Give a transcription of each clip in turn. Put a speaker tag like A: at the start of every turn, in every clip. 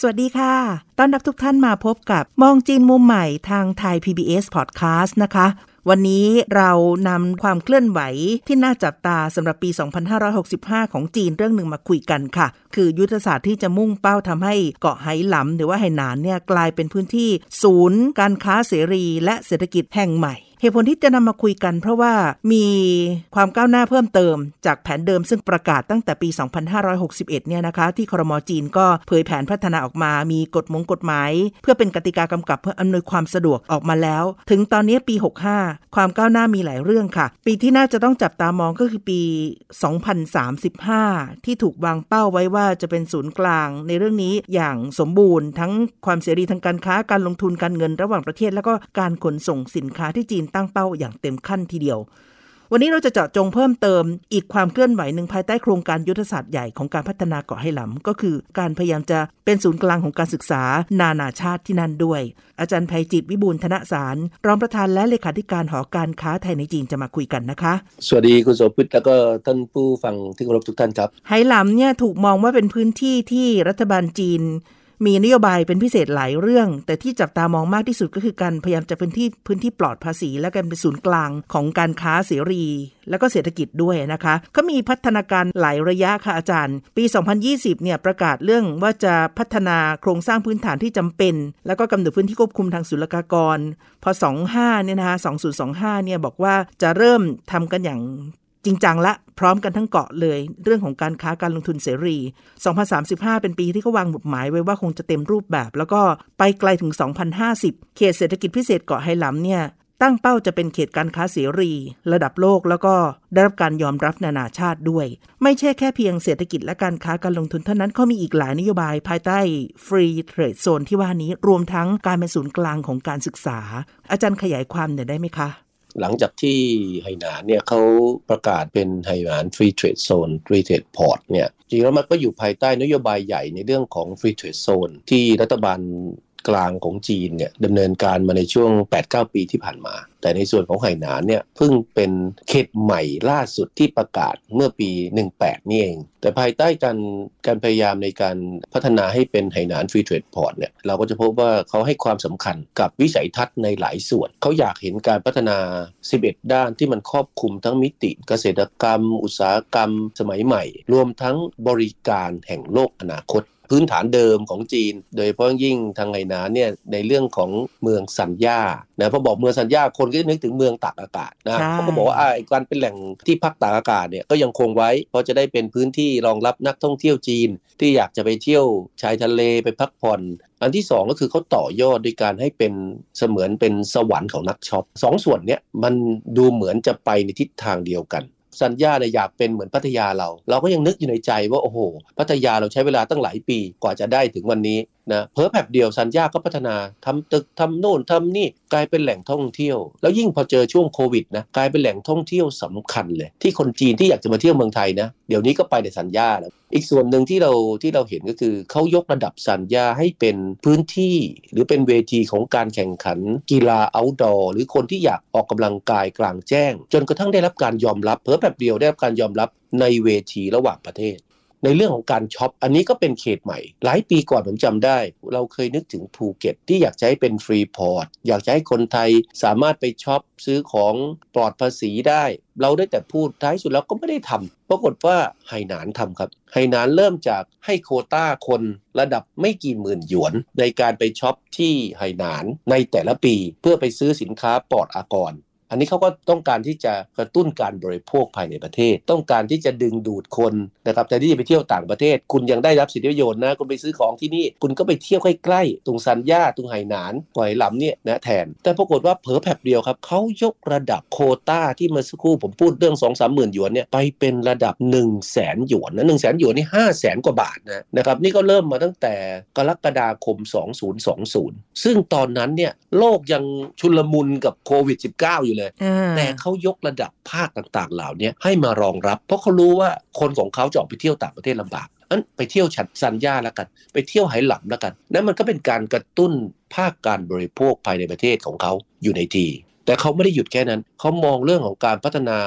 A: สวัสดีค่ะ ต้อนรับทุกท่านมาพบกับมองจีนมุมใหม่ทางไทย PBS Podcast นะคะ วันนี้เรานำความเคลื่อนไหวที่น่าจับตาสำหรับปี 2565 ของจีนเรื่องหนึ่งมาคุยกันค่ะ คือยุทธศาสตร์ที่จะมุ่งเป้าทำให้เกาะไหหลำหรือว่าไหหนานเนี่ยกลายเป็นพื้นที่ศูนย์ การค้าเสรีและเศรษฐกิจแห่งใหม่ เหตุผลที่จะนำมาคุยกัน เพราะว่ามีความก้าวหน้าเพิ่มเติม จากแผนเดิมซึ่งประกาศตั้งแต่ปี 2561 เนี่ยนะคะ ที่ครมจีนก็เผยแผนพัฒนาออกมา มีกฎมงกฎหมาย เพื่อเป็นกติกากำกับเพื่ออำนวยความสะดวกออกมาแล้ว ถึงตอนนี้ปี 65 ความก้าวหน้ามีหลายเรื่องค่ะ ปีที่น่าจะต้องจับตามองก็คือปี 2035 ที่ถูกวางเป้าไว้ว่าจะเป็นศูนย์กลาง ในเรื่องนี้อย่างสมบูรณ์ ทั้งความเสรีทางการค้าการลงทุนการเงินระหว่างประเทศ แล้วก็การขนส่งสินค้าที่จีนตั้งเป้าอย่างเต็มขั้นทีเดียว วันนี้เราจะเจาะจงเพิ่มเติมอีกความเคลื่อนไหวหนึ่งภายใต้โครงการยุทธศาสตร์ใหญ่ของการพัฒนาเกาะไหหลำก็คือการพยายามจะเป็นศูนย์กลางของการศึกษา นานาชาติที่นั่นด้วย อาจารย์ภัยจิตวิบูลธนสารรองประธานและเลขาธิการหอการค้าไทยในจีนจะมาคุยกันนะคะ
B: สวัสดีคุณโสภิตแล้วก็ท่านผู้ฟังที่เคารพทุกท่านครับ
A: ไหหลำเนี่ยถูกมองว่าเป็นพื้นที่ที่รัฐบาลจีน มีนโยบายเป็นพิเศษหลายเรื่อง แต่ที่จับตามองมากที่สุดก็คือการพยายามจะเป็นที่พื้นที่ปลอดภาษี และการเป็นศูนย์กลางของการค้าเสรี แล้วก็เศรษฐกิจด้วยนะคะก็มีพัฒนาการหลายระยะค่ะอาจารย์ ปี 2020 เนี่ยประกาศเรื่องว่าจะพัฒนาโครงสร้างพื้นฐานที่จำเป็น แล้วก็กำหนดพื้นที่ควบคุมทางศุลกากร พอ 25 เนี่ยนะคะ2025 เนี่ยบอกว่าจะเริ่มทำกันอย่าง จริงจังละพร้อมกันทั้งเกาะเลย เรื่องของการค้าการลงทุนเสรี 2035 เป็นปีที่เขาวางหมุดหมายไว้ว่าคงจะเต็มรูปแบบ แล้วก็ไปไกลถึง 2050 เขตเศรษฐกิจพิเศษเกาะไหหลำเนี่ยตั้งเป้าจะเป็นเขตการค้าเสรี ระดับโลกแล้วก็ได้รับการยอมรับนานาชาติด้วย ไม่ใช่แค่เพียงเศรษฐกิจและการค้าการลงทุนเท่านั้นเขามีอีกหลายนโยบายภายใต้ Free Trade Zone ที่ว่านี้รวมทั้งการเป็นศูนย์กลางของการศึกษา อาจารย์ขยายความหน่อยได้ไหมคะ
B: หลังจากที่ไหหนานเนี่ยเขาประกาศเป็นไหหนาน Free Trade Zone Free Trade Port เนี่ยจริงแล้วมันก็อยู่ภายใต้นโยบายใหญ่ในเรื่องของ Free Trade Zone ที่รัฐบาล กลางของจีนเนี่ยดำเนินการมาในช่วง 8-9 ปีที่ผ่านมา แต่ในส่วนของไหหนานเนี่ยเพิ่งเป็นเขตใหม่ล่าสุดที่ประกาศเมื่อปี 18 นี่เอง แต่ภายใต้การการพยายามในการพัฒนาให้เป็นไหหนาน Free Trade Port เนี่ยเราก็จะพบว่าเขาให้ความสำคัญกับวิสัยทัศน์ในหลายส่วน เขาอยากเห็นการพัฒนา 11 ด้านที่มันครอบคลุมทั้งมิติเกษตรกรรม อุตสาหกรรม สมัยใหม่ รวมทั้งบริการแห่งโลกอนาคต พื้นฐานเดิมของจีน โดยเฉพาะยิ่งทางไหหนานเนี่ยในเรื่องของเมืองสัญญานะพอบอกเมืองสัญญาคนก็จะนึกถึงเมืองตากอากาศนะ
A: ใช่
B: เขาก็บอกว่าอ่าไอ้การเป็นแหล่งที่พักตากอากาศเนี่ยก็ยังคงไว้เพราะจะได้เป็นพื้นที่รองรับนักท่องเที่ยวจีน ที่อยากจะไปเที่ยวชายทะเลไปพักผ่อนอันที่สองก็คือเขาต่อยอดด้วยการให้เป็นเสมือนเป็นสวรรค์ของนักช็อปสองส่วนเนี้ยมันดูเหมือนจะไปในทิศทางเดียวกัน สัญญาเนี่ยอยากเป็นเหมือนพัทยาเรา เราก็ยังนึกอยู่ในใจว่าโอ้โห พัทยาเราใช้เวลาตั้งหลายปีกว่าจะได้ถึงวันนี้ นะเพอแผบเดียวสัญญาก็พัฒนาทำตึกทำโน่นทำนี่กลายเป็นแหล่งท่องเที่ยว แล้วยิ่งพอเจอช่วงโควิดนะกลายเป็นแหล่งท่องเที่ยวสำคัญเลย ที่คนจีนที่อยากจะมาเที่ยวเมืองไทยนะเดี๋ยวนี้ก็ไปในสัญญาแล้วอีกส่วนหนึ่งที่เราที่เราเห็นก็คือเขายกระดับสัญญาให้เป็นพื้นที่ หรือเป็นเวทีของการแข่งขัน กีฬา outdoor หรือคนที่อยากออกกำลังกายกลางแจ้ง จนกระทั่งได้รับการยอมรับ เพิ่แบบเดียวได้รับการยอมรับในเวทีระหว่างประเทศ ในเรื่องของการช็อปอันนี้ก็เป็นเขตใหม่ หลายปีก่อนผมจำได้ เราเคยนึกถึงภูเก็ต ที่อยากจะให้เป็น free port อยากจะให้คนไทยสามารถไปช็อปซื้อของปลอดภาษีได้ เราได้แต่พูดท้ายสุดแล้วก็ไม่ได้ทำปรากฏว่าไหหนานทำครับไหหนานเริ่มจากให้โควตาคนระดับไม่กี่หมื่นหยวน ในการไปช็อปที่ไหหนานในแต่ละปี เพื่อไปซื้อสินค้าปลอดอากร อันนี้เขาก็ต้องการที่จะกระตุ้นการบริโภคภายในประเทศ ต้องการที่จะดึงดูดคนนะครับแต่ที่จะไปเที่ยวต่างประเทศ คุณยังได้รับสิทธิประโยชน์นะ คุณไปซื้อของที่นี่ คุณก็ไปเที่ยวใกล้ๆตรงซันย่าตรงไหหนานปล่อยหลำเนี่ยนะแทน แต่ปรากฏว่าเผลอแผบเดียวครับเขายกระดับโคต้าที่เมื่อสักครู่ผมพูดเรื่อง2องสามหมื่นหยวนเนี่ยไปเป็นระดับ1นึ่งแสนหยวนนะหนึ่งแสนหยวนนี่ห้าแสนกว่าบาทนะนะครับนี่ก็เริ่มมาตั้งแต่กรกฎาคม 2020 ซึ่งตอนนั้นเนี่ยโลกยังชุลมุนกับโควิด -19 อยู่เลย แต่เขายกระดับภาคต่างๆ เหล่านี้ให้มารองรับ เพราะเขารู้ว่าคนของเขาจะออกไปเที่ยวต่างประเทศลำบากอันไปเที่ยวฉัดซันย่าแล้วกัน ไปเที่ยวไหหลำแล้วกัน นั่นมันก็เป็นการกระตุ้นภาคการบริโภคภายในประเทศของเขาอยู่ในที แต่เขาไม่ได้หยุดแค่นั้น เขามองเรื่องของการพัฒนา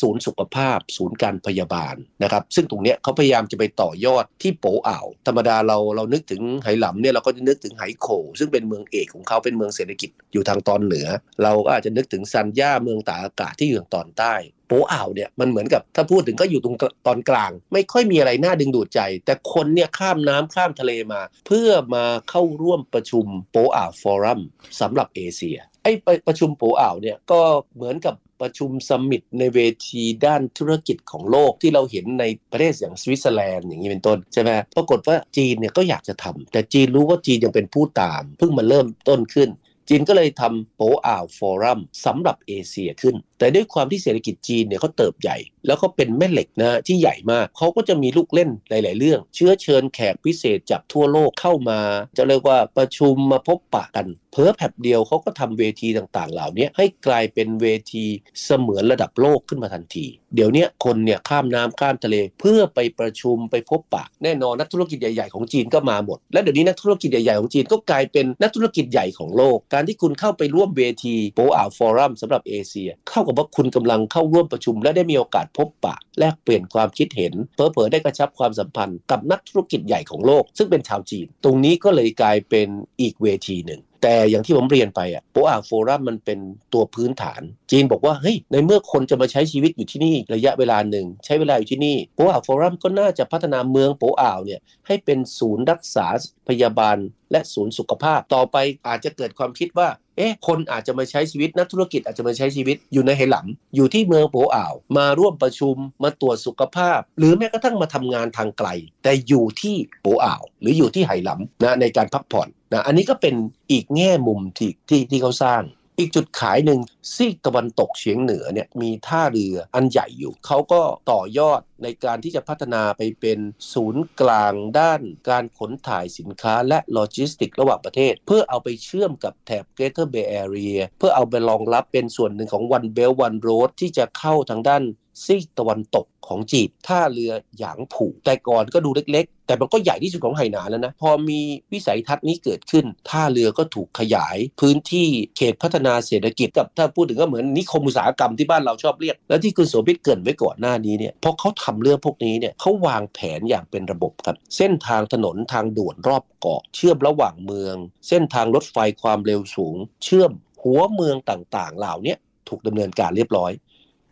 B: ศูนย์สุขภาพ ศูนย์การพยาบาลนะครับซึ่งตรงนี้เขาพยายามจะไปต่อยอดที่โปอ่าวธรรมดาเราเรานึกถึงไหหลำเนี่ยเราก็จะนึกถึงไหโขซึ่งเป็นเมืองเอกของเขาเป็นเมืองเศรษฐกิจอยู่ทางตอนเหนือ เราก็อาจจะนึกถึงซันย่าเมืองตากอากาศที่อยู่ทางตอนใต้โปอ่าวเนี่ยมันเหมือนกับถ้าพูดถึงก็อยู่ตรงตอนกลาง ไม่ค่อยมีอะไรน่าดึงดูดใจ แต่คนเนี่ยข้ามน้ำข้ามทะเลมา เพื่อมาเข้าร่วมประชุมโปอ่าว forum สำหรับเอเชียไอ้ประชุมโปอ่าวเนี่ยก็เหมือนกับ ประชุม summit ในเวทีด้านธุรกิจของโลกที่เราเห็นในประเทศอย่างสวิตเซอร์แลนด์อย่างนี้เป็นต้นใช่ไหมปรากฏว่าจีนเนี่ยก็อยากจะทำแต่จีนรู้ว่าจีนยังเป็นผู้ตาม เพิ่งมาเริ่มต้นขึ้น จีนก็เลยทำโปอ่าวฟอรัมสำหรับเอเชียขึ้น แต่ด้วยความที่เศรษฐกิจจีนเนี่ยเขาเติบใหญ่ แล้วก็เป็นแม่เหล็กนะที่ใหญ่มากเขาก็จะมีลูกเล่นหลาย ๆ เรื่อง เชื้อเชิญแขกพิเศษจากทั่วโลกเข้ามา จะเรียกว่าประชุมมาพบปะกัน เพิ่แผบเดียวเขาก็ทำเวทีต่าง ๆ เหล่านี้ให้กลายเป็นเวทีเสมือนระดับโลกขึ้นมาทันที เดี๋ยวนี้คนเนี่ยข้ามน้ำข้ามทะเลเพื่อไปประชุมไปพบปะ แน่นอนนักธุรกิจใหญ่ ๆ ของจีนก็มาหมด และเดี๋ยวนี้นักธุรกิจใหญ่ ๆ ของจีนก็กลายเป็นนักธุรกิจใหญ่ของโลกการที่คุณเข้าไปร่วมเวทีโปอาฟอรัมสำหรับเอเชีย เข้ากับว่าคุณกำลังเข้าร่วมประชุม และได้มีโอกาสพบปะ แลกเปลี่ยนความคิดเห็นเผลอๆได้กระชับความสัมพันธ์กับนักธุรกิจใหญ่ของโลก ซึ่งเป็นชาวจีน ตรงนี้ก็เลยกลายเป็นอีกเวทีหนึ่งแต่อย่างที่ผมเรียนไปอะโปอาโฟรัมมันเป็นตัวพื้นฐาน จีนบอกว่าเฮ้ยในเมื่อคนจะมาใช้ชีวิตอยู่ที่นี่ระยะเวลาหนึ่ง ใช้เวลาอยู่ที่นี่โปอ่าโฟอรัมก็น่าจะพัฒนาเมืองโปอ่าวเนี่ยให้เป็นศูนย์รักษาพยาบาล และศูนย์สุขภาพต่อไปอาจจะเกิดความคิดว่าเอ๊ะคนอาจจะมาใช้ชีวิตนักธุรกิจอาจจะมาใช้ชีวิตอยู่ในไหหลำอยู่ที่เมืองโปอ่าว มาร่วมประชุมมาตรวจสุขภาพ หรือแม้กระทั่งมาทำงานทางไกล แต่อยู่ที่โปอ่าว หรืออยู่ที่ไหหลำนะในการพักผ่อนนะอันนี้ก็เป็นอีกแง่มุมที่ที่ที่เขาสร้าง อีกจุดขายหนึ่งซีกตะวันตกเฉียงเหนือเนี่ยมีท่าเรืออันใหญ่อยู่ เขาก็ต่อยอดในการที่จะพัฒนาไปเป็นศูนย์กลางด้านการขนถ่ายสินค้าและโลจิสติกระหว่างประเทศ เพื่อเอาไปเชื่อมกับแถบ Greater Bay Area เพื่อเอาไปรองรับเป็นส่วนหนึ่งของ One Belt One Road ที่จะเข้าทางด้าน ซีกตะวันตกของจีนท่าเรือหยางผู่แต่ก่อนก็ดูเล็ก ๆ แต่มันก็ใหญ่ที่สุดของไหหนานแล้วนะ พอมีวิสัยทัศน์นี้เกิดขึ้น ท่าเรือก็ถูกขยาย พื้นที่เขตพัฒนาเศรษฐกิจกับถ้าพูดถึงก็เหมือนนิคมอุตสาหกรรมที่บ้านเราชอบเรียก แล้วที่คุณโสภิตเกินไว้ก่อนหน้านี้เนี่ยพอเขาทำเรื่องพวกนี้เนี่ยเขาวางแผนอย่างเป็นระบบครับ เส้นทางถนนทางด่วนรอบเกาะ เชื่อมระหว่างเมือง เส้นทางรถไฟความเร็วสูง เชื่อมหัวเมืองต่างๆ เหล่านี้ถูกดำเนินการเรียบร้อย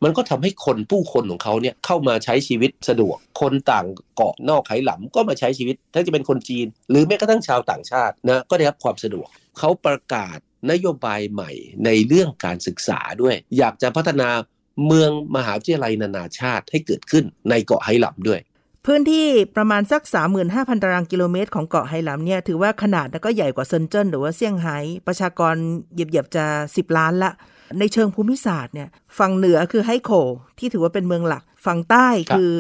B: มันก็ทำให้คนผู้คนของเขาเนี่ยเข้ามาใช้ชีวิตสะดวก คนต่างเกาะนอกไหหลำก็มาใช้ชีวิตถ้าจะเป็นคนจีน หรือแม้กระทั่งชาวต่างชาตินะก็ได้รับความสะดวกเขาประกาศนโยบายใหม่ในเรื่องการศึกษาด้วย อยากจะพัฒนาเมืองมหาวิทยาลัยนานาชาติให้เกิดขึ้นในเกาะไหหลำด้วย
A: พื้นที่ประมาณสัก 35,000 ตารางกิโลเมตรของเกาะไหหลำเนี่ยถือว่าขนาดแล้วก็ใหญ่กว่าเซินเจิ้นหรือว่าเซี่ยงไฮ้ประชากรเหยียบๆจะ 10 ล้านละ ในเชิงภูมิศาสตร์เนี่ยฝั่งเหนือคือไฮโคที่ถือว่าเป็นเมืองหลัก ฝั่งใต้คือ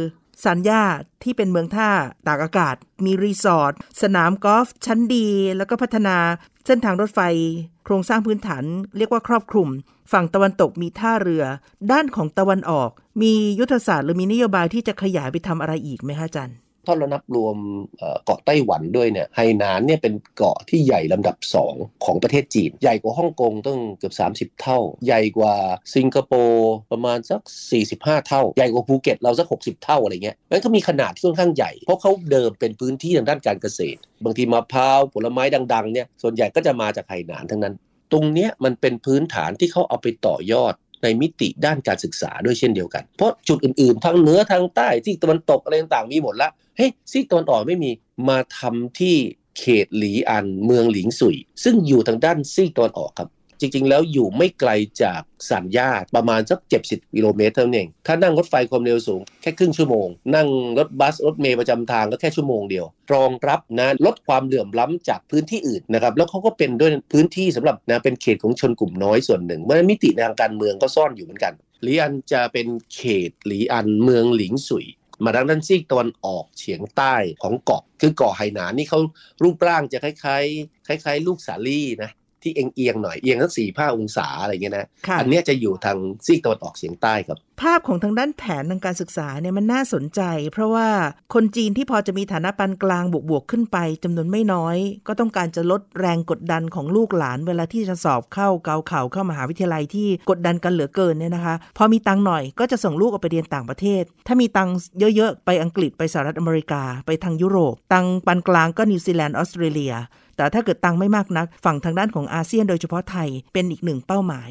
A: สัญญาที่เป็นเมืองท่าตากอากาศ มีรีสอร์ทสนามกอล์ฟชั้นดี แล้วก็พัฒนาเส้นทางรถไฟ โครงสร้างพื้นฐานเรียกว่าครอบคลุม ฝั่งตะวันตกมีท่าเรือ ด้านของตะวันออก มียุทธศาสตร์หรือมีนโยบายที่จะขยายไปทำอะไรอีกไหมคะอาจารย์
B: ถ้าเรานับรวมเกาะไต้หวันด้วยเนี่ยไหหนานเนี่ยเป็นเกาะที่ใหญ่ลำดับ 2 ของประเทศจีน ใหญ่กว่าฮ่องกงตั้งเกือบ 30 เท่า ใหญ่กว่าสิงคโปร์ประมาณสัก 45 เท่า ใหญ่กว่าภูเก็ตเราสัก 60 เท่าอะไรเงี้ยมันก็มีขนาดที่ค่อนข้างใหญ่ เพราะเขาเดิมเป็นพื้นที่ทางด้านการเกษตร บางทีมะพร้าวผลไม้ดังๆเนี่ยส่วนใหญ่ก็จะมาจากไหหนานทั้งนั้น ตรงเนี้ยมันเป็นพื้นฐานที่เขาเอาไปต่อยอด ในมิติด้านการศึกษาด้วยเช่นเดียวกัน เพราะจุดอื่นๆ ทั้งเหนือทางใต้ที่ตะวันตกอะไรต่างๆมีหมดละเฮ้ยซีกตะวันออกไม่มีมาทำที่เขตหลีอันเมืองหลิงสุย ซึ่งอยู่ทางด้านซีกตะวันออกครับ จริง ๆ แล้วอยู่ไม่ไกลจากสันญาตประมาณสัก70กิโลเมตรเท่านั้นเอง ถ้านั่งรถไฟความเร็วสูงแค่ครึ่งชั่วโมง นั่งรถบัสรถเมล์ประจำทางก็แค่ชั่วโมงเดียว รองรับนะลดความเหลื่อมล้ำจากพื้นที่อื่นนะครับ แล้วเขาก็เป็นด้วยพื้นที่สำหรับนะเป็นเขตของชนกลุ่มน้อยส่วนหนึ่งเพราะนั้นมิติทางการเมืองก็ซ่อนอยู่เหมือนกันหลีอันจะเป็นเขตหลีอันเมืองหลิงสุยมาทางด้านซีกตะวันออกเฉียงใต้ของเกาะคือเกาะไหหนานนี่เขารูปร่างจะคล้ายๆ คล้าย ๆ ลูกสาลี่นะ ที่เอียงเอียงๆหน่อยเอียงสักสี่ห้าองศาอะไรเงี้ยนะ
A: ค่ะ
B: อันเนี้ยจะอยู่ทางซีกตะวันออกเฉียงใต้ครับ
A: ภาพของทางด้านแผนทางการศึกษาเนี่ยมันน่าสนใจ เพราะว่าคนจีนที่พอจะมีฐานะปานกลางบวกๆขึ้นไปจำนวนไม่น้อย ก็ต้องการจะลดแรงกดดันของลูกหลาน เวลาที่จะสอบเข้าเกาเข่าเข้ามหาวิทยาลัยที่กดดันกันเหลือเกินเนี่ยนะคะ พอมีตังค์หน่อยก็จะส่งลูกออกไปเรียนต่างประเทศ ถ้ามีตังค์เยอะๆไปอังกฤษไปสหรัฐอเมริกา ไปทางยุโรป ตังค์ปานกลางก็นิวซีแลนด์ออสเตรเลีย แต่ถ้าเกิดตังไม่มากนัก ฝั่งทางด้านของอาเซียนโดยเฉพาะไทยเป็นอีกหนึ่งเป้าหมาย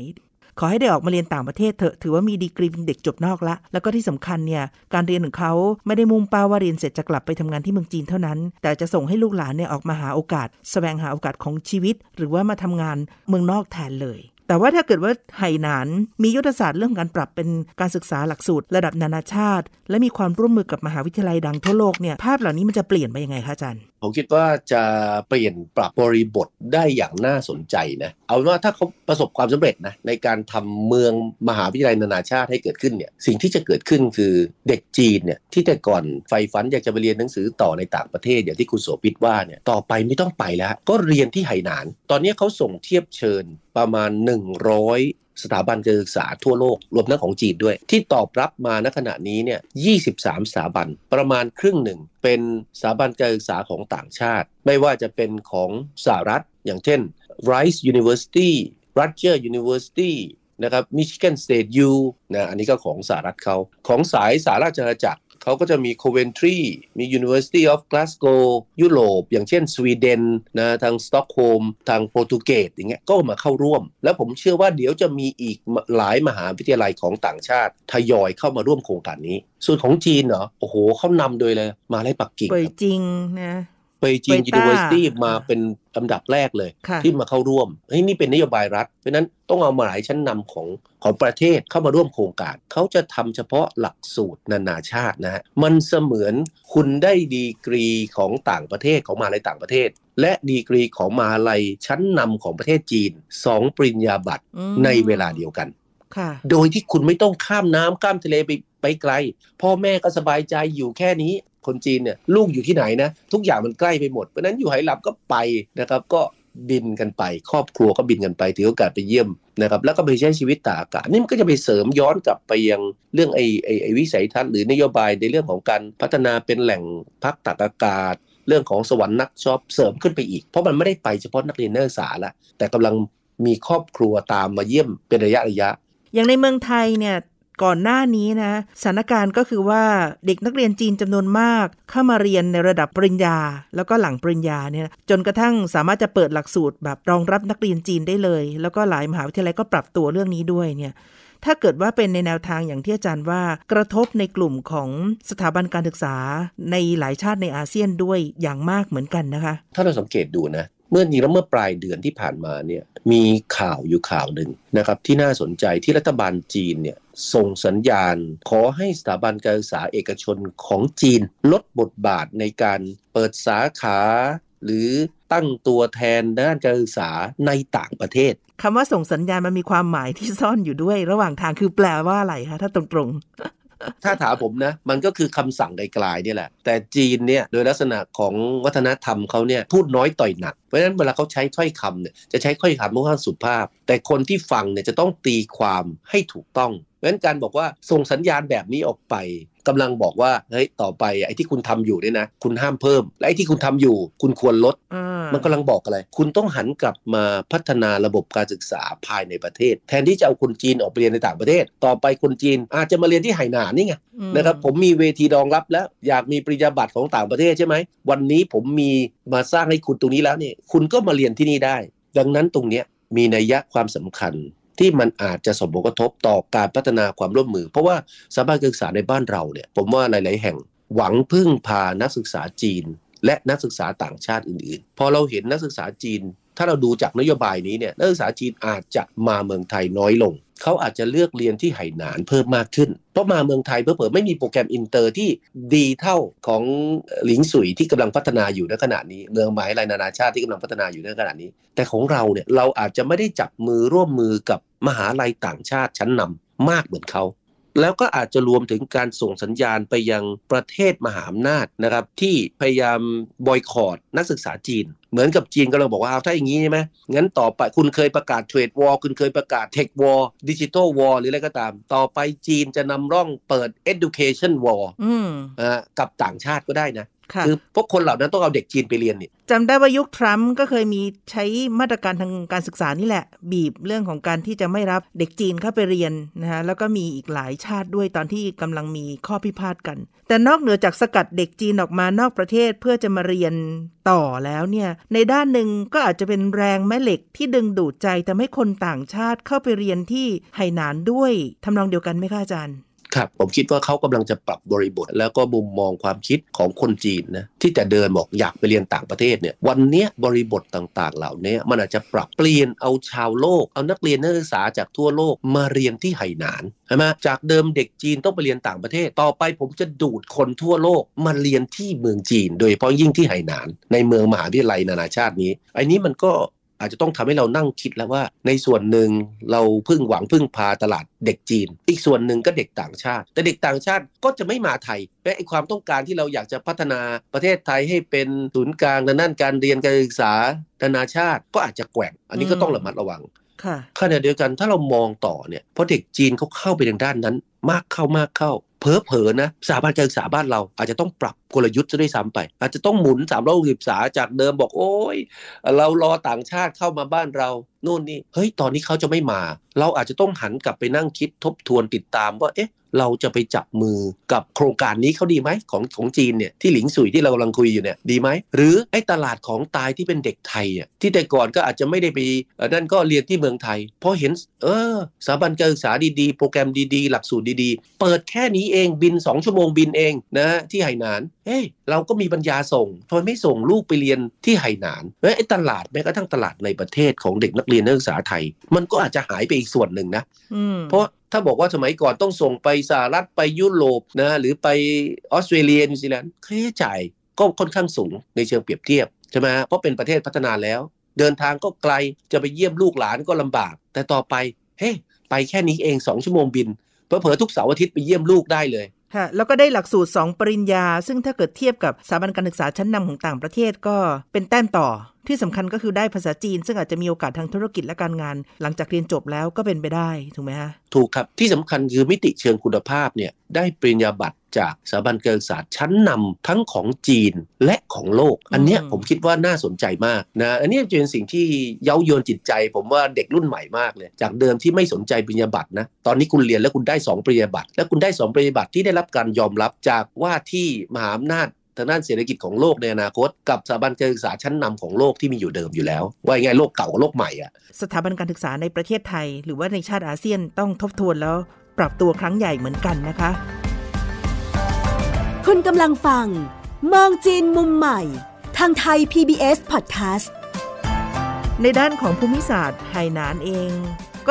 A: ขอให้ได้ออกมาเรียนต่างประเทศเถอะถือว่ามีดีกรีเป็นเด็กจบนอกละ แล้วก็ที่สำคัญเนี่ยการเรียนของเขาไม่ได้มุ่งเป้าว่าเรียนเสร็จจะกลับไปทำงานที่เมืองจีนเท่านั้น แต่จะส่งให้ลูกหลานเนี่ยออกมาหาโอกาสแสวงหาโอกาสของชีวิต หรือว่ามาทำงานเมืองนอกแทนเลยแต่ว่าถ้าเกิดว่าไหหนานมียุทธศาสตร์เรื่องการปรับเป็นการศึกษาหลักสูตร ระดับนานาชาติ และมีความร่วมมือกับมหาวิทยาลัยดังทั่วโลกเนี่ยภาพเหล่านี้มันจะเปลี่ยนไปยังไงคะอาจารย์
B: ผมคิดว่าจะเปลี่ยนปรับบริบทได้อย่างน่าสนใจนะเอาว่าถ้าเขาประสบความสำเร็จนะในการทำเมืองมหาวิทยาลัยนานาชาติให้เกิดขึ้นเนี่ยสิ่งที่จะเกิดขึ้นคือเด็กจีนเนี่ยที่แต่ก่อนใฝ่ฝันอยากจะไปเรียนหนังสือต่อในต่างประเทศอย่างที่คุณโสภิตว่าเนี่ยต่อไปไม่ต้องไปแล้ว ก็เรียนที่ไหหนาน ตอนนี้เขาส่งเทียบเชิญประมาณ 100 สถาบันการศึกษาทั่วโลกรวมทั้งของจีนด้วย ที่ตอบรับมาณขณะนี้เนี่ย 23 สถาบันประมาณครึ่งหนึ่ง เป็นสถาบันการศึกษาของต่างชาติ ไม่ว่าจะเป็นของสหรัฐ อย่างเช่น Rice University Rutgers University นะครับ Michigan State U นะอันนี้ก็ของสหรัฐเขาของสายสาราชอาณาจักร เขาก็จะมี Coventry มี University of Glasgow ยุโรป อย่างเช่นสวีเดนนะทางสต็อกโฮล์มทางโปรตุเกสอย่างเงี้ยก็มาเข้าร่วม แล้วผมเชื่อว่าเดี๋ยวจะมีอีกหลายมหาวิทยาลัยของต่างชาติทยอยเข้ามาร่วมโครงการนี้ ส่วนของจีนเหรอโอ้โหเขานำโดยเลยมาเลยปักกิ่ง
A: เปย
B: ครับ
A: จริงนะ
B: เปยจีน
A: เปยต้า
B: University มาเป็นลำดับแรกเลย
A: ค่ะ
B: ที่มาเข้าร่วมเฮ้ยนี่เป็นนโยบายรัฐ เพราะฉะนั้นต้องเอามาหลายชั้นนำของของประเทศเข้ามาร่วมโครงการ เขาจะทำเฉพาะหลักสูตรนานาชาตินะฮะมันเสมือนคุณได้ดีกรีของต่างประเทศของมหาลัยต่างประเทศ และดีกรีของมหาลัยชั้นนำของประเทศจีนสองปริญญาบัตร
A: อืม
B: ในเวลาเดียวกัน
A: ค่ะ
B: โดยที่คุณไม่ต้องข้ามน้ำข้ามทะเลไปไปไกล พ่อแม่ก็สบายใจอยู่แค่นี้ คนจีนเนี่ยลูกอยู่ที่ไหนนะทุกอย่างมันใกล้ไปหมดเพราะนั้นอยู่ไหหลับก็ไปนะครับก็บินกันไป ครอบครัวก็บินกันไปถือโอกาสไปเยี่ยมนะครับแล้วก็ไปใช้ชีวิตตากอากาศนี่มันก็จะไปเสริมย้อนกลับไปยังเรื่องไอ้ไอ้ไอ้วิสัยทัศน์หรือนโยบายในเรื่องของการพัฒนาเป็นแหล่งพักตากอากาศ เรื่องของสวรรค์นักช็อปเสริมขึ้นไปอีก เพราะมันไม่ได้ไปเฉพาะนักเรียนนักศึกษาละแต่กำลังมีครอบครัวตามมาเยี่ยมเป็นระยะระยะ
A: อย่างในเมืองไทยเนี่ย ก่อนหน้านี้นะสถานการณ์ก็คือว่าเด็กนักเรียนจีนจำนวนมาก เข้ามาเรียนในระดับปริญญา แล้วก็หลังปริญญาเนี่ยจนกระทั่งสามารถจะเปิดหลักสูตรแบบรองรับนักเรียนจีนได้เลย แล้วก็หลายมหาวิทยาลัยก็ปรับตัวเรื่องนี้ด้วยเนี่ยถ้าเกิดว่าเป็นในแนวทางอย่างที่อาจารย์ว่ากระทบในกลุ่มของสถาบันการศึกษาในหลายชาติในอาเซียนด้วยอย่างมากเหมือนกันนะคะ
B: ถ้าเราสังเกตดูนะ เมื่อนี้แล้วเมื่อปลายเดือนที่ผ่านมาเนี่ยมีข่าวอยู่ข่าวหนึ่งนะครับที่น่าสนใจที่รัฐบาลจีนเนี่ยส่งสัญญาณ ขอให้สถาบันการศึกษาเอกชนของจีน ลดบทบาทในการเปิดสาขา หรือตั้งตัวแทนด้านการศึกษาในต่างประเทศ
A: คำว่าส่งสัญญาณมันมีความหมายที่ซ่อนอยู่ด้วย ระหว่างทางคือแปลว่าอะไรคะถ้าตรงๆ
B: ถ้าถามผมนะ มันก็คือคำสั่งไกลๆนี่แหละ แต่จีนเนี่ยโดยลักษณะของวัฒนธรรมเขาเนี่ยพูดน้อยต่อยหนัก เพราะฉะนั้นเวลาเขาใช้ถ้อยคำเนี่ยจะใช้ถ้อยคำค่อนข้างสุภาพ แต่คนที่ฟังเนี่ยจะต้องตีความให้ถูกต้องเพราะฉะนั้นการบอกว่าส่งสัญญาณแบบนี้ออกไปกำลังบอกว่าเฮ้ยต่อไปไอ้ที่คุณทำอยู่เนี่ยนะ คุณห้ามเพิ่ม และไอ้ที่คุณทำอยู่ คุณควรลด มันกำลังบอกอะไร คุณต้องหันกลับมาพัฒนาระบบการศึกษาภายในประเทศ แทนที่จะเอาคนจีนออกไปเรียนในต่างประเทศ ต่อไปคนจีนอาจจะมาเรียนที่ไหหนานนี่ไง
A: อืม
B: นะครับผมมีเวทีรองรับแล้ว อยากมีปริญญาบัตรของต่างประเทศใช่ไหม วันนี้ผมมีมาสร้างให้คุณตรงนี้แล้วเนี่ยคุณก็มาเรียนที่นี่ได้ ดังนั้นตรงเนี้ยมีนัยยะความสำคัญที่มันอาจจะส่งผลกระทบต่อการพัฒนาความร่วมมือ เพราะว่าสถาบันการศึกษาในบ้านเราเนี่ยผมว่าหลาย ๆ แห่งหวังพึ่งพานักศึกษาจีน และนักศึกษาต่างชาติอื่น ๆ พอเราเห็นนักศึกษาจีน ถ้าเราดูจากนโยบายนี้เนี่ยนักศึกษาจีนอาจจะมาเมืองไทยน้อยลง เขาอาจจะเลือกเรียนที่ไหหนานเพิ่มมากขึ้น เพราะมาเมืองไทยเพิ่ไม่มีโปรแกรมอินเตอร์ที่ดีเท่าของหลิงสุยที่กำลังพัฒนาอยู่ในขณะนี้ เมืองมหาลัยนานาชาติที่กำลังพัฒนาอยู่ในขณะนี้ แต่ของเราเนี่ยเราอาจจะไม่ได้จับมือร่วมมือกับมหาลัยต่างชาติชั้นนำมากเหมือนเขา แล้วก็อาจจะรวมถึงการส่งสัญญาณไปยังประเทศมหาอำนาจนะครับที่พยายามบอยคอรดนักศึกษาจีน เหมือนกับจีนก็เราบอกว่าเอาถ้าอย่างนี้ใช่ไหมงั้นต่อไปคุณเคยประกาศเทรดวอลคุณเคยประกาศเทควอลดิจิทัลวอลหรืออะไรก็ตาม ต่อไปจีนจะนำร่องเปิด education war กับต่างชาติก็ได้นะ คือพวกคนเหล่านั้นต้องเอาเด็กจีนไปเรียนนี่
A: จำได้ว่ายุคทรัมป์ก็เคยมีใช้มาตรการทางการศึกษานี่แหละ บีบเรื่องของการที่จะไม่รับเด็กจีนเข้าไปเรียนนะฮะแล้วก็มีอีกหลายชาติด้วยตอนที่กำลังมีข้อพิพาทกัน แต่นอกเหนือจากสกัดเด็กจีนออกมานอกประเทศเพื่อจะมาเรียนต่อแล้วเนี่ยในด้านหนึ่งก็อาจจะเป็นแรงแม่เหล็กที่ดึงดูดใจทำให้คนต่างชาติเข้าไปเรียนที่ไหหนานด้วยทำนองเดียวกันไหมคะอาจารย์
B: ครับผมคิดว่าเขากำลังจะปรับบริบท แล้วก็มุมมองความคิดของคนจีนนะที่แต่เดินบอกอยากไปเรียนต่างประเทศเนี่ยวันนี้บริบทต่างๆ เหล่านี้มันอาจจะปรับเปลี่ยนเอาชาวโลก เอานักเรียนนักศึกษาจากทั่วโลกมาเรียนที่ไหหนานใช่ไหมจากเดิมเด็กจีนต้องไปเรียนต่างประเทศ ต่อไปผมจะดูดคนทั่วโลกมาเรียนที่เมืองจีน โดยเฉพาะยิ่งที่ไหหนาน ในเมืองมหาวิทยาลัยนานาชาตินี้ไอ้นี้มันก็ อาจจะต้องทำให้เรานั่งคิดแล้วว่า ในส่วนหนึ่งเราพึ่งหวังพึ่งพาตลาดเด็กจีน อีกส่วนหนึ่งก็เด็กต่างชาติ แต่เด็กต่างชาติก็จะไม่มาไทยและไอความต้องการที่เราอยากจะพัฒนาประเทศไทยให้เป็นศูนย์กลางด้านการเรียนการศึกษานานาชาติก็อาจจะแกว่งอันนี้ก็ต้องระมัดระวังขณะเดียวกันถ้าเรามองต่อเนี่ยเพราะเด็กจีนเขาเข้าไปทางด้านนั้น มากเข้ามากเข้าเพอเพอนะสถาบันการศึกษาบ้านเราอาจจะต้องปรับ กลยุทธ์จะด้วยซ้ำไป อาจจะต้องหมุน3ามร้อยสิบสาจากเดิมบอกโอ้ยเรารอต่างชาติเข้ามาบ้านเรานู่นนี่เฮ้ยตอนนี้เขาจะไม่มา เราอาจจะต้องหันกลับไปนั่งคิดทบทวนติดตามว่าเอ๊ะเราจะไปจับมือกับโครงการนี้เขาดีไหมของของจีนเนี่ยที่หลิงสุยที่เรากำลังคุยอยู่เนี่ยดีไหมหรือไอ้ตลาดของตายที่เป็นเด็กไทยอะที่แต่ก่อนก็อาจจะไม่ได้ไปนั่นก็เรียนที่เมืองไทยพอเห็นเออสถาบันการศึกษาดีๆ โปรแกรมดีๆ หลักสูตรดีๆ เปิดแค่นี้เองบิน 2 ชั่วโมงบินเองนะที่ไหหนาน เฮ้ยเราก็มีปัญญาส่งทำไมไม่ส่งลูกไปเรียนที่ไหหนานแม้ไอ้ตลาดแม้กระทั่งตลาดในประเทศของเด็กนักเรียนนักศึกษาไทย มันก็อาจจะหายไปอีกส่วนหนึ่งนะเพราะถ้าบอกว่าสมัยก่อนต้องส่งไปสหรัฐไปยุโรปนะหรือไปออสเตรเลียนิวซีแลนด์ค่าใช้จ่ายก็ค่อนข้างสูงในเชิงเปรียบเทียบใช่ไหมเพราะเป็นประเทศพัฒนาแล้ว เดินทางก็ไกลจะไปเยี่ยมลูกหลานก็ลำบาก แต่ต่อไปเฮ้ไปแค่นี้เองสองชั่วโมงบินเผลอๆทุกเสาร์อาทิตย์ไปเยี่ยมลูกได้เลย
A: ค่ะแล้วก็ได้หลักสูตร 2 ปริญญา ซึ่งถ้าเกิดเทียบกับสถาบันการศึกษาชั้นนำของต่างประเทศก็เป็นแต้มต่อ ที่สำคัญก็คือได้ภาษาจีน ซึ่งอาจจะมีโอกาสทางธุรกิจและการงาน หลังจากเรียนจบแล้วก็เป็นไปได้ถูกไหมฮะ
B: ถูกครับที่สำคัญคือมิติเชิงคุณภาพเนี่ยได้ปริญญาบัตรจากสถาบันการศึกษาชั้นนำทั้งของจีนและของโลก อันนี้ผมคิดว่าน่าสนใจมากนะอันนี้จะเป็นสิ่งที่เย้ายวนจิตใจ ผมว่าเด็กรุ่นใหม่มากเลยจากเดิมที่ไม่สนใจปริญญาบัตรนะตอนนี้คุณเรียนแล้วคุณได้ 2 ปริญญาบัตรแล้วคุณได้ 2 ปริญญาบัตรที่ได้รับการยอมรับจากว่าที่มหาอำนาจ ทางด้านเศรษฐกิจของโลกในอนาคต กับสถาบันการศึกษาชั้นนำของโลกที่มีอยู่เดิมอยู่แล้ว ว่าไงโลกเก่ากับโลกใหม่อะ
A: สถาบันการศึกษาในประเทศไทย หรือว่าในชาติอาเซียนต้องทบทวนแล้ว ปรับตัวครั้งใหญ่เหมือนกันนะคะ
C: คุณกำลังฟัง มองจีนมุมใหม่ ทางไทย PBS Podcast
A: ในด้านของภูมิศาสตร์ไหหนานเอง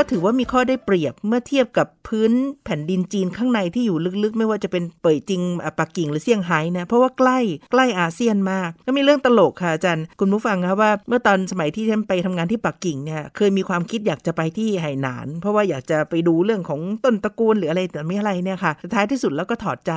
A: ก็ถือว่ามีข้อได้เปรียบเมื่อเทียบกับพื้นแผ่นดินจีนข้างในที่อยู่ลึกๆ ไม่ว่าจะเป็นเป่ยจิงปักกิ่งหรือเซี่ยงไฮ้นะเพราะว่าใกล้ใกล้อาเซียนมาก ก็มีเรื่องตลกค่ะอาจารย์คุณผู้ฟังครับว่าเมื่อตอนสมัยที่ฉันไปทำงานที่ปักกิ่งเนี่ยเคยมีความคิดอยากจะไปที่ไหหนาน เพราะว่าอยากจะไปดูเรื่องของต้นตระกูลหรืออะไรแต่ไม่อะไรเนี่ยค่ะท้ายที่สุดแล้วก็ถอดใจ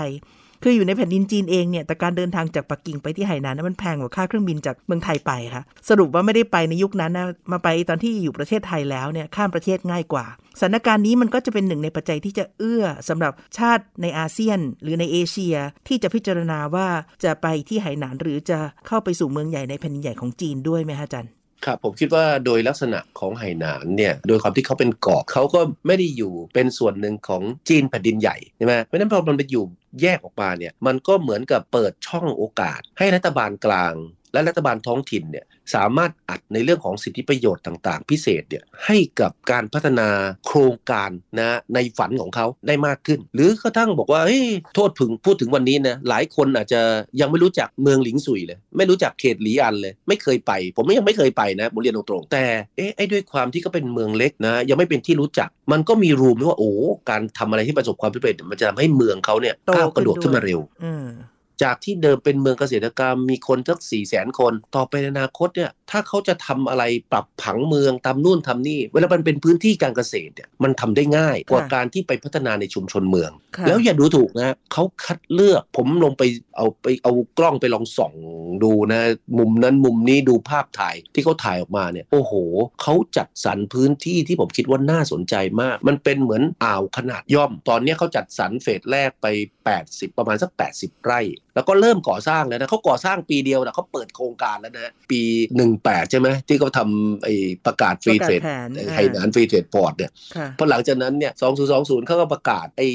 A: คืออยู่ในแผ่นดินจีนเองเนี่ยแต่การเดินทางจากปักกิ่งไปที่ไหหนานนั้นมันแพงกว่าค่าเครื่องบินจากเมืองไทยไปค่ะสรุปว่าไม่ได้ไปในยุคนั้นนะมาไปตอนที่อยู่ประเทศไทยแล้วเนี่ยข้ามประเทศง่ายกว่าสถานการณ์นี้มันก็จะเป็นหนึ่งในปัจจัยที่จะเอื้อสำหรับชาติในอาเซียน หรือในเอเชียที่จะพิจารณาว่าจะไปที่ไหหนานหรือจะเข้าไปสู่เมืองใหญ่ในแผ่นดินใหญ่ของจีนด้วยไหมฮะจัน
B: ครับผมคิดว่าโดยลักษณะของไหหนานเนี่ยโดยความที่เขาเป็นเกาะเขาก็ไม่ได้อยู่เป็นส่วนหนึ่งของจีนแผ่นดินใหญ่ใช่ไหมเพราะนั้นพอมันไปอยู่แยกออกมาเนี่ยมันก็เหมือนกับเปิดช่องโอกาส ให้รัฐบาลกลางและรัฐบาลท้องถิ่นเนี่ย สามารถอัดในเรื่องของสิทธิประโยชน์ต่างๆ พิเศษเนี่ยให้กับการพัฒนาโครงการนะในฝันของเขาได้มากขึ้น หรือกระทั่งบอกว่าเฮ้ยโทษถึงพูดถึงวันนี้นะหลายคนอาจจะยังไม่รู้จักเมืองหลิงสุยเลย ไม่รู้จักเขตหลีอันเลย ไม่เคยไป ผมยังไม่เคยไปนะผมเรียนตรงๆแต่เอ๊ะไอ้ด้วยความที่เขาเป็นเมืองเล็กนะยังไม่เป็นที่รู้จัก มันก็มีรูมว่าโอ้การทำอะไรที่ประสบความสำเร็จมันจะทำให้เมืองเขาเนี่ย
A: โต
B: ก้าวกระโดด
A: ขึ้นด้วย
B: ขึ้นมาเร็ว
A: อืม
B: จากที่เดิมเป็นเมืองเกษตรกรรมมีคนสักสี่แสนคน ต่อไปในอนาคตเนี่ย ถ้าเขาจะทำอะไรปรับผังเมืองทำนู่นทำนี่ เวลามันเป็นพื้นที่การเกษตรเนี่ยมันทำได้ง่ายกว่า
A: ค่ะ
B: การที่ไปพัฒนาในชุมชนเมือง
A: ค่ะ
B: แล้วอย่าดูถูกนะเขาคัดเลือกผมลงไปเอาไปเอากล้องไปลองส่องดูนะ มุมนั้นมุมนี้ดูภาพถ่ายที่เขาถ่ายออกมาเนี่ยโอ้โหเขาจัดสรรพื้นที่ที่ผมคิดว่าน่าสนใจมาก มันเป็นเหมือนอ่าวขนาดย่อม ตอนเนี้ยเขาจัดสรร phase แรกไป 80 ประมาณสัก 80 ไร่แล้วก็เริ่มก่อสร้างแล้วนะเขาก่อสร้างปีเดียวนะเขาเปิดโครงการแล้วนะปี 18 ใช่ไหมที่เขาทำไอ้ประกาศ free trade
A: ประกาศแผน
B: ไอ้ไหหนาน free trade port เนี่ย
A: ค่ะ
B: พอหลังจากนั้นเนี่ย2020เขาก็ประกาศไอ้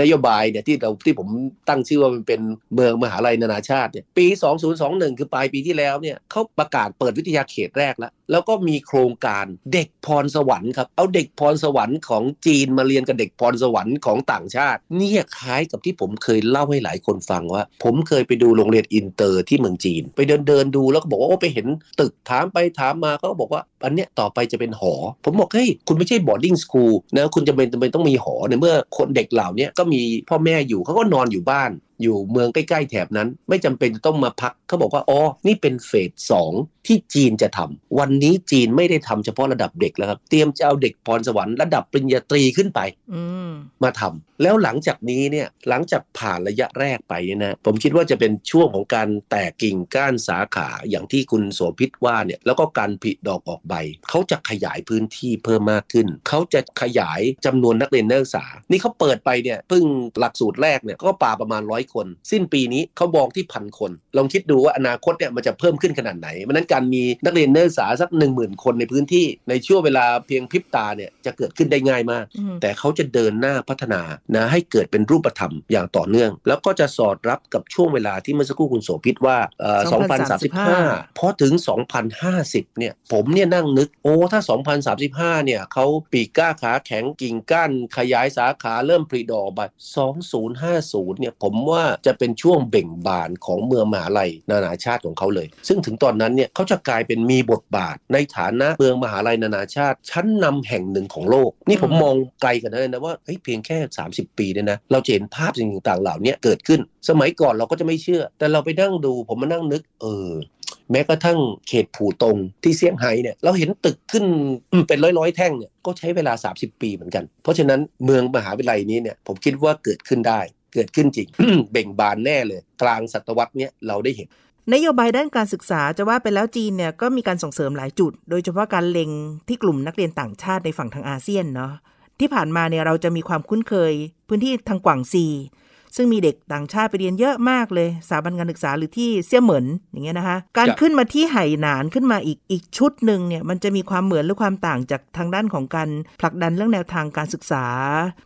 B: นโยบายเนี่ยที่เราที่ผมตั้งชื่อว่ามันเป็นเมืองมหาลัยนานาชาติเนี่ยปี 2021 คือปลายปีที่แล้วเนี่ยเขาประกาศเปิดวิทยาเขตแรกแล้ว แล้วก็มีโครงการเด็กพรสวรรค์ครับเอาเด็กพรสวรรค์ของจีนมาเรียนกับเด็กพรสวรรค์ของต่างชาติ เนี่ยคล้ายกับที่ผมเคยเล่าให้หลายคนฟังว่าผมเคยไปดูโรงเรียนอินเตอร์ที่เมืองจีน ไปเดินเดินดูแล้วก็บอกว่าโอ้ไปเห็นตึกถามไปถามมาเขาก็บอกว่าอันเนี้ยต่อไปจะเป็นหอ ผมบอกเฮ้ยคุณไม่ใช่ boarding school นะคุณจะเป็นจำเป็นต้องมีหอในเมื่อคนเด็กเหล่านี้ก็มีพ่อแม่อยู่เขาก็นอนอยู่บ้าน อยู่เมืองใกล้ๆแถบนั้น ไม่จำเป็นจะต้องมาพักเขาบอกว่าอ๋อนี่เป็นเฟสสองที่จีนจะทำวันนี้จีนไม่ได้ทำเฉพาะระดับเด็กแล้วครับ เตรียมจะเอาเด็กพรสวรรค์ระดับปริญญาตรีขึ้นไป
A: อืม
B: มาทำแล้วหลังจากนี้เนี่ยหลังจากผ่านระยะแรกไปเนี่ยนะผมคิดว่าจะเป็นช่วงของการแตกกิ่งก้านสาขาอย่างที่คุณโสภิตว่าเนี่ยแล้วก็การผลิดอกออกใบเขาจะขยายพื้นที่เพิ่มมากขึ้นเขาจะขยายจำนวนนักเรียนนักศึกษา นี่เขาเปิดไปเนี่ยเพิ่งหลักสูตรแรกเนี่ยก็ป่าประมาณร้อยคน สิ้นปีนี้เขาบอกที่พันคน ลองคิดดูว่าอนาคตเนี่ยมันจะเพิ่มขึ้นขนาดไหนเพราะฉะนั้นการมีนักเรียนนักศึกษาสัก 1 0,000 คนในพื้นที่ในช่วงเวลาเพียงพริบตาเนี่ยจะเกิดขึ้นได้ง่ายมาก
A: อืม
B: แต่เขาจะเดินหน้าพัฒนานะให้เกิดเป็นรูปธรรมอย่างต่อเนื่อง แล้วก็จะสอดรับกับช่วงเวลาที่เมื่อสักครู่คุณโสภิตว่าเอ่อ
A: 2035
B: พอถึง 2050 เนี่ยผมเนี่ยนั่งนึกโอ้ถ้า 2035 เนี่ยเขาปีกกล้าขาแข็งกิ่งก้านขยายสาขาเริ่มผลิดอกใบ2050 เนี่ยผมว่า่าจะเป็นช่วงเบ่งบานของเมืองมหาลัยนานาชาติของเขาเลย ซึ่งถึงตอนนั้นเนี่ยเขาจะกลายเป็นมีบทบาทในฐานะเมืองมหาลัยนานาชาติ ชั้นนำแห่งหนึ่งของโลก นี่ผม
A: ม
B: องไกลกันเลยนะว่าเฮ้ยเพียงแค่ 30 ปีเนี่ยนะเราจะเห็นภาพสิ่งต่างๆเหล่านี้เกิดขึ้น สมัยก่อนเราก็จะไม่เชื่อ แต่เราไปนั่งดูผมมานั่งนึก เออแม้กระทั่งเขตผู่ตงที่เซี่ยงไฮ้เนี่ยเราเห็นตึกขึ้นเป็นร้อยๆแท่งเนี่ยก็ใช้เวลา 30 ปีเหมือนกัน เพราะฉะนั้นเมืองมหาวิทยาลัยนี้เนี่ยผมคิดว่าเกิดขึ้นได้ เกิดขึ้นจริง เบ่งบานแน่เลย กลางศตวรรษเนี้ยเราได้เห็น
A: นโยบายด้านการศึกษาจะว่าไปแล้วจีนเนี่ยก็มีการส่งเสริมหลายจุด โดยเฉพาะการเล็งที่กลุ่มนักเรียนต่างชาติในฝั่งทางอาเซียนเนาะที่ผ่านมาเนี่ยเราจะมีความคุ้นเคย พื้นที่ทางกวางซี ซึ่งมีเด็กต่างชาติไปเรียนเยอะมากเลยสถาบันการศึกษาหรือที่เซี่ยเหมินอย่างเงี้ยนะคะ การ
B: จ้ะ
A: ขึ้นมาที่ไหหนานขึ้นมาอีกอีกชุดหนึ่งเนี่ยมันจะมีความเหมือนหรือความต่างจากทางด้านของการผลักดันเรื่องแนวทางการศึกษา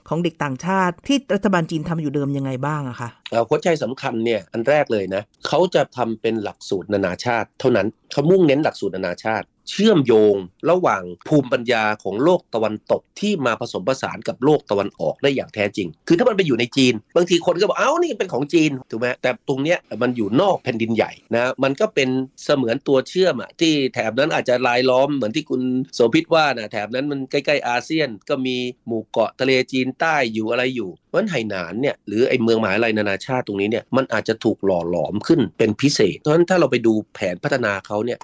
A: ของเด็กต่างชาติ ที่รัฐบาลจีนทำอยู่เดิมยังไงบ้างอะคะ
B: เอ่อหัวใจสำคัญเนี่ยอันแรกเลยนะเขาจะทำเป็นหลักสูตรนานาชาติ เท่านั้นเขามุ่งเน้นหลักสูตรนานาชาติ เชื่อมโยงระหว่างภูมิปัญญาของโลกตะวันตกที่มาผสมผสานกับโลกตะวันออกได้อย่างแท้จริง คือถ้ามันไปอยู่ในจีน บางทีคนก็บอกเอ้านี่เป็นของจีนถูกไหมแต่ตรงเนี้ยมันอยู่นอกแผ่นดินใหญ่นะมันก็เป็นเสมือนตัวเชื่อมอะที่แถบนั้นอาจจะลายล้อมเหมือนที่คุณโสภิตว่านะแถบนั้นมันใกล้ๆอาเซียน ก็มีหมู่เกาะทะเลจีนใต้อยู่อะไรอยู่เพราะฉะนั้นไหหนานเนี่ยหรือไอ้เมืองมหาลัยนานาชาติตรงนี้เนี่ยมันอาจจะถูกหล่อหลอมขึ้นเป็นพิเศษ เพราะฉะนั้นถ้าเราไปดูแผนพัฒนาเขาเนี่ย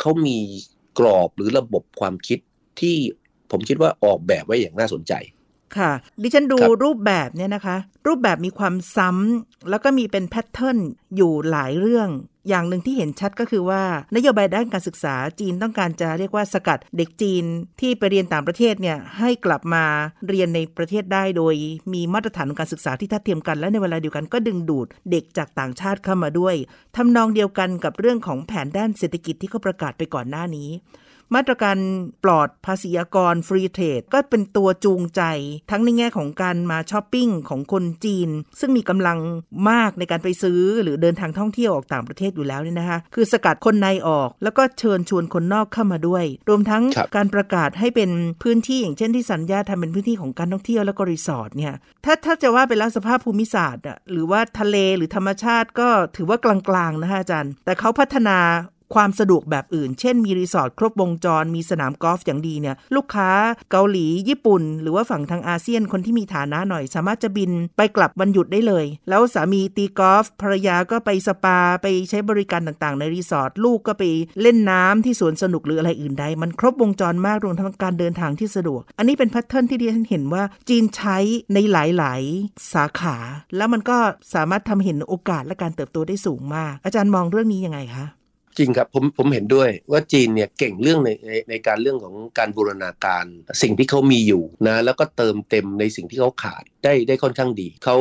B: เขามี กรอบหรือระบบความคิดที่ผมคิดว่าออกแบบไว้อย่างน่าสนใจ
A: ค่ะ ดิฉันดู
B: ร
A: รูปแบบเนี่ยนะคะ รูปแบบมีความซ้ำแล้วก็มีเป็นแพทเทิร์นอยู่หลายเรื่อง อย่างหนึ่งที่เห็นชัดก็คือว่านโยบายด้านการศึกษาจีนต้องการจะเรียกว่าสกัดเด็กจีนที่ไปเรียนต่างประเทศเนี่ยให้กลับมาเรียนในประเทศได้โดย มีมาตรฐานการศึกษาที่ทัดเทียมกันและในเวลาเดียวกันก็ดึงดูดเด็กจากต่างชาติเข้ามาด้วยทำนองเดียวกันกับเรื่องของแผนด้านเศรษฐกิจที่เขาประกาศไปก่อนหน้านี้ มาตรการปลอดภาษีอากรฟรีเทรดก็เป็นตัวจูงใจ ทั้งในแง่ของการมาช้อปปิ้งของคนจีน ซึ่งมีกำลังมากในการไปซื้อหรือเดินทางท่องเที่ยวออกต่างประเทศอยู่แล้วเนี่ยนะคะคือสกัดคนในออก แล้วก็เชิญชวนคนนอกเข้ามาด้วย รวมทั้งการประกาศให้เป็นพื้นที่อย่างเช่นที่ซันย่าทำเป็นพื้นที่ของการท่องเที่ยวแล้วก็รีสอร์ทเนี่ยถ้าถ้าจะว่าเป็นลักสภาพภูมิศาสตร์อะหรือว่าทะเลหรือธรรมชาติก็ถือว่ากลางๆนะคะอาจารย์ แต่เขาพัฒนา ความสะดวกแบบอื่น เช่นมีรีสอร์ทครบวงจร มีสนามกอล์ฟอย่างดีเนี่ยลูกค้าเกาหลีญี่ปุ่น หรือว่าฝั่งทางอาเซียนคนที่มีฐานะหน่อย สามารถจะบินไปกลับวันหยุดได้เลย แล้วสามีตีกอล์ฟภรรยาก็ไปสปาไปใช้บริการต่างๆ ในรีสอร์ทลูกก็ไปเล่นน้ำที่สวนสนุกหรืออะไรอื่นใดมันครบวงจรมากรวมทั้งการเดินทางที่สะดวก อันนี้เป็น pattern ที่ดิฉันเห็นว่าจีนใช้ในหลาย ๆ สาขา แล้วมันก็สามารถทำเห็นโอกาสและการเติบโตได้สูงมาก อาจารย์มองเรื่องนี้ยังไงคะ
B: จริงครับผมผมเห็นด้วยว่าจีนเนี่ยเก่งเรื่องในในในการเรื่องของการบูรณาการสิ่งที่เขามีอยู่นะแล้วก็เติมเต็มในสิ่งที่เขาขาดได้ได้ค่อนข้างดี เขา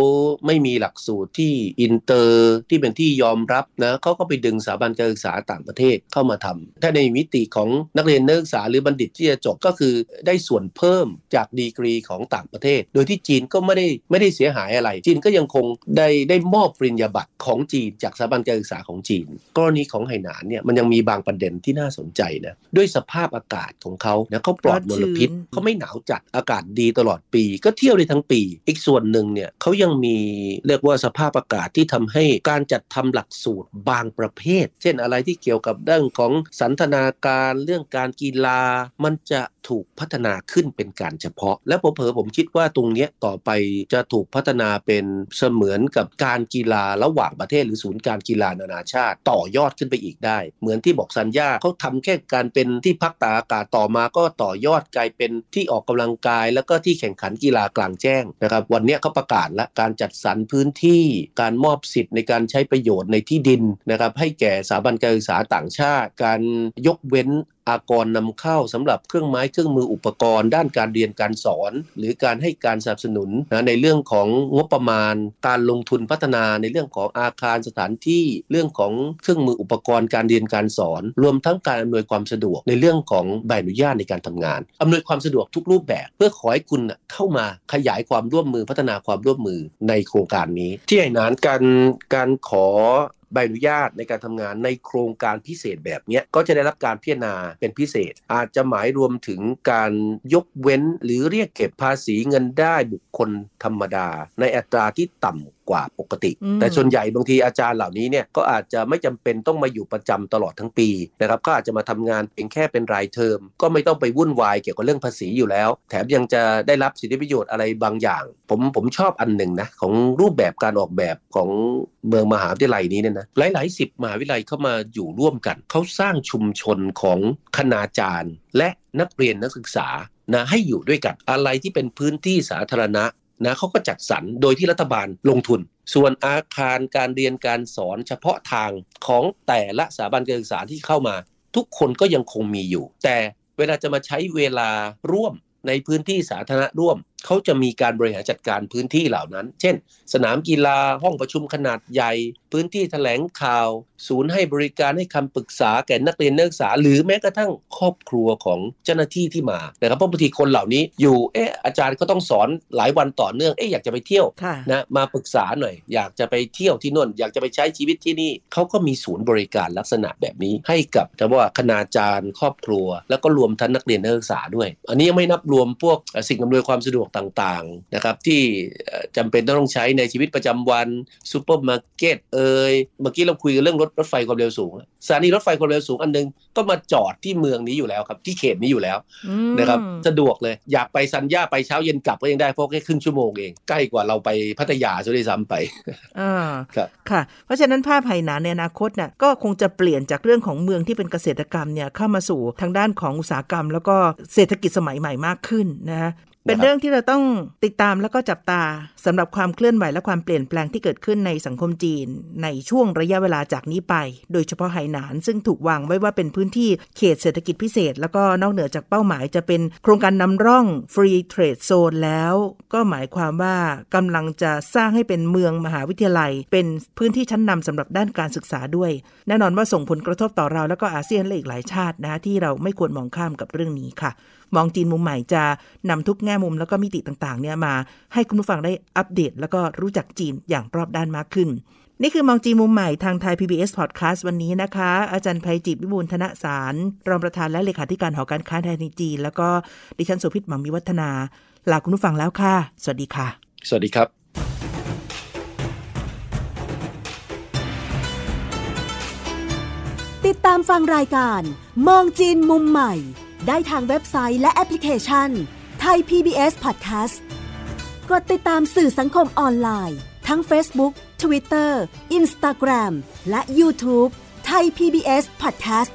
B: ไม่มีหลักสูตรที่อินเตอร์ที่เป็นที่ยอมรับนะเขาก็ไปดึงสถาบันการศึกษาต่างประเทศเข้ามาทำถ้าในมิติของนักเรียนนักศึกษาหรือบัณฑิตที่จะจบก็คือได้ส่วนเพิ่มจากดีกรีของต่างประเทศ โดยที่จีนก็ไม่ได้ไม่ได้เสียหายอะไร จีนก็ยังคงได้ได้มอบปริญญาบัตรของจีน จากสถาบันการศึกษาของจีน กรณีของไหหนานเนี่ยมันยังมีบางประเด็นที่น่าสนใจนะด้วยสภาพอากาศของเขานะเขาปลอดมลพิษเขาไม่หนาวจัดอากาศดีตลอดปี ก็เที่ยวได้ทั้งปี อีกส่วนหนึ่งเนี่ยเขายังมีเรียกว่าสภาพอากาศที่ทำให้การจัดทำหลักสูตรบางประเภท เช่นอะไรที่เกี่ยวกับเรื่องของสันทนาการเรื่องการกีฬา มันจะถูกพัฒนาขึ้นเป็นการเฉพาะ และผมเผอผมคิดว่าตรงนี้ต่อไปจะถูกพัฒนาเป็นเสมือนกับการกีฬาระหว่างประเทศหรือศูนย์การกีฬานานาชาติ ต่อยอดขึ้นไปอีกได้เหมือนที่บอกสัญญาเขาทำแค่การเป็นที่พักตากอากาศต่อมาก็ต่อยอดกลายเป็นที่ออกกำลังกาย แล้วก็ที่แข่งขันกีฬากลางแจ้งนะครับวันนี้เขาประกาศและการจัดสรรพื้นที่การมอบสิทธิ์ในการใช้ประโยชน์ในที่ดินนะครับให้แก่สถาบันการศึกษาต่างชาติ การยกเว้นอากรนำเข้าสำหรับเครื่องไม้เครื่องมืออุปกรณ์ ด้านการเรียนการสอน หรือการให้การสนับสนุนนะในเรื่องของงบประมาณ การลงทุนพัฒนาในเรื่องของอาคารสถานที่เรื่องของเครื่องมืออุปกรณ์การเรียนการสอน รวมทั้งการอำนวยความสะดวกในเรื่องของใบอนุญาตในการทำงานอำนวยความสะดวกทุกรูปแบบ เพื่อขอให้คุณเข้ามาขยายความร่วมมือพัฒนาความร่วมมือในโครงการนี้ ที่ไหนนั้นการการขอ ใบอนุญาตในการทำงานในโครงการพิเศษแบบนี้ก็จะได้รับการพิจารณาเป็นพิเศษ อาจจะหมายรวมถึงการยกเว้น หรือเรียกเก็บภาษีเงินได้บุคคลธรรมดา ในอัตราที่ต่ำ กว่าปกติ แต่ส่วนใหญ่บางทีอาจารย์เหล่านี้เนี่ยก็อาจจะไม่จำเป็นต้องมาอยู่ประจำตลอดทั้งปีนะครับก็อาจจะมาทำงานเพียงแค่เป็นรายเทอม ก็ไม่ต้องไปวุ่นวายเกี่ยวกับเรื่องภาษีอยู่แล้ว แถมยังจะได้รับสิทธิประโยชน์อะไรบางอย่าง ผมผมชอบอันหนึ่งนะของรูปแบบการออกแบบของเมืองมหาวิทยาลัยนี้เนี่ยนะหลายๆสิบมหาวิทยาลัยเข้ามาอยู่ร่วมกันเขาสร้างชุมชนของคณาจารย์ และนักเรียนนักศึกษานะให้อยู่ด้วยกันอะไรที่เป็นพื้นที่สาธารณะ นะเขาก็จัดสรรโดยที่รัฐบาลลงทุน ส่วนอาคารการเรียนการสอนเฉพาะทางของแต่ละสถาบันการศึกษาที่เข้ามา ทุกคนก็ยังคงมีอยู่ แต่เวลาจะมาใช้เวลาร่วมในพื้นที่สาธารณะร่วม เขาจะมีการบริหารจัดการพื้นที่เหล่านั้น เช่น สนามกีฬาห้องประชุมขนาดใหญ่ พื้นที่แถลงข่าว ศูนย์ให้บริการให้คำปรึกษาแก่นักเรียนนักศึกษา หรือแม้กระทั่งครอบครัวของเจ้าหน้าที่ที่มานะครับเพราะบางทีคนเหล่านี้อยู่เอออาจารย์ก็ต้องสอนหลายวันต่อเนื่องเอ๊ะอยากจะไปเที่ยวนะมาปรึกษาหน่อย อยากจะไปเที่ยวที่นู่น อยากจะไปใช้ชีวิตที่นี่เขาก็มีศูนย์บริการลักษณะแบบนี้ ให้กับแต่ว่าคณาจารย์ ครอบครัว แล้วก็รวมทั้งนักเรียนนักศึกษาด้วย อันนี้ยังไม่นับรวมพวกสิ่งอำนวยความสะดวกต่างนะครับที่จำเป็นต้องใช้ในชีวิตประจำวันซูเปอร์มาร์เก็ตเอ่ยเมื่อกี้เราคุยกันเรื่องรถรถไฟความเร็วสูงสถานีรถไฟความเร็วสูงอันนึงก็มาจอดที่เมืองนี้อยู่แล้วครับที่เขตนี้อยู่แล้วนะครับสะดวกเลยอยากไปซันย่าไปเช้าเย็นกลับก็ยังได้เพราะแค่ครึ่งชั่วโมงเองใกล้กว่าเราไปพัทยาซะด้วยซ้ำไป
A: อ่าครับค่ะ เพราะฉะนั้นภาพไหหนานในอนาคตน่ะก็คงจะเปลี่ยนจากเรื่องของเมืองที่เป็นเกษตรกรรมเนี่ยเข้ามาสู่ทางด้านของอุตสาหกรรม แล้วก็เศรษฐกิจสมัยใหม่มากขึ้นนะ เป็นเรื่องที่เราต้องติดตามแล้วก็จับตาสำหรับความเคลื่อนไหวและความเปลี่ยนแปลงที่เกิดขึ้นในสังคมจีน ในช่วงระยะเวลาจากนี้ไป โดยเฉพาะไหหนาน ซึ่งถูกวางไว้ว่าเป็นพื้นที่เขตเศรษฐกิจพิเศษ แล้วก็นอกเหนือจากเป้าหมายจะเป็นโครงการนำร่อง Free Trade Zone แล้ว ก็หมายความว่ากำลังจะสร้างให้เป็นเมืองมหาวิทยาลัย เป็นพื้นที่ชั้นนำสำหรับด้านการศึกษาด้วย แน่นอนว่าส่งผลกระทบต่อเราแล้วก็อาเซียนและอีกหลายชาตินะที่เราไม่ควรมองข้ามกับเรื่องนี้ค่ะ มองจีนมุมใหม่จะนำทุกแง่มุมแล้วก็มิติต่างๆเนี่ยมาให้คุณผู้ฟังได้อัปเดต แล้วก็รู้จักจีนอย่างรอบด้านมากขึ้น นี่คือมองจีนมุมใหม่ทางไทย PBS Podcast วันนี้นะคะ อาจารย์ภัยจิตวิบูลธนสาร รองประธานและเลขาธิการหอการค้าไทยในจีน แล้วก็ดิฉันสุพิษหมังมีวัฒนา ลาคุณผู้ฟังแล้วค่ะ สวัสดีค่ะ
B: สวัสดีครับ
C: ติดตามฟังรายการ มองจีนมุมใหม่ ได้ทางเว็บไซต์และแอปพลิเคชันไทย PBS Podcast กดติดตามสื่อสังคมออนไลน์ ทั้ง Facebook Twitter Instagram และ YouTube ไทย PBS Podcast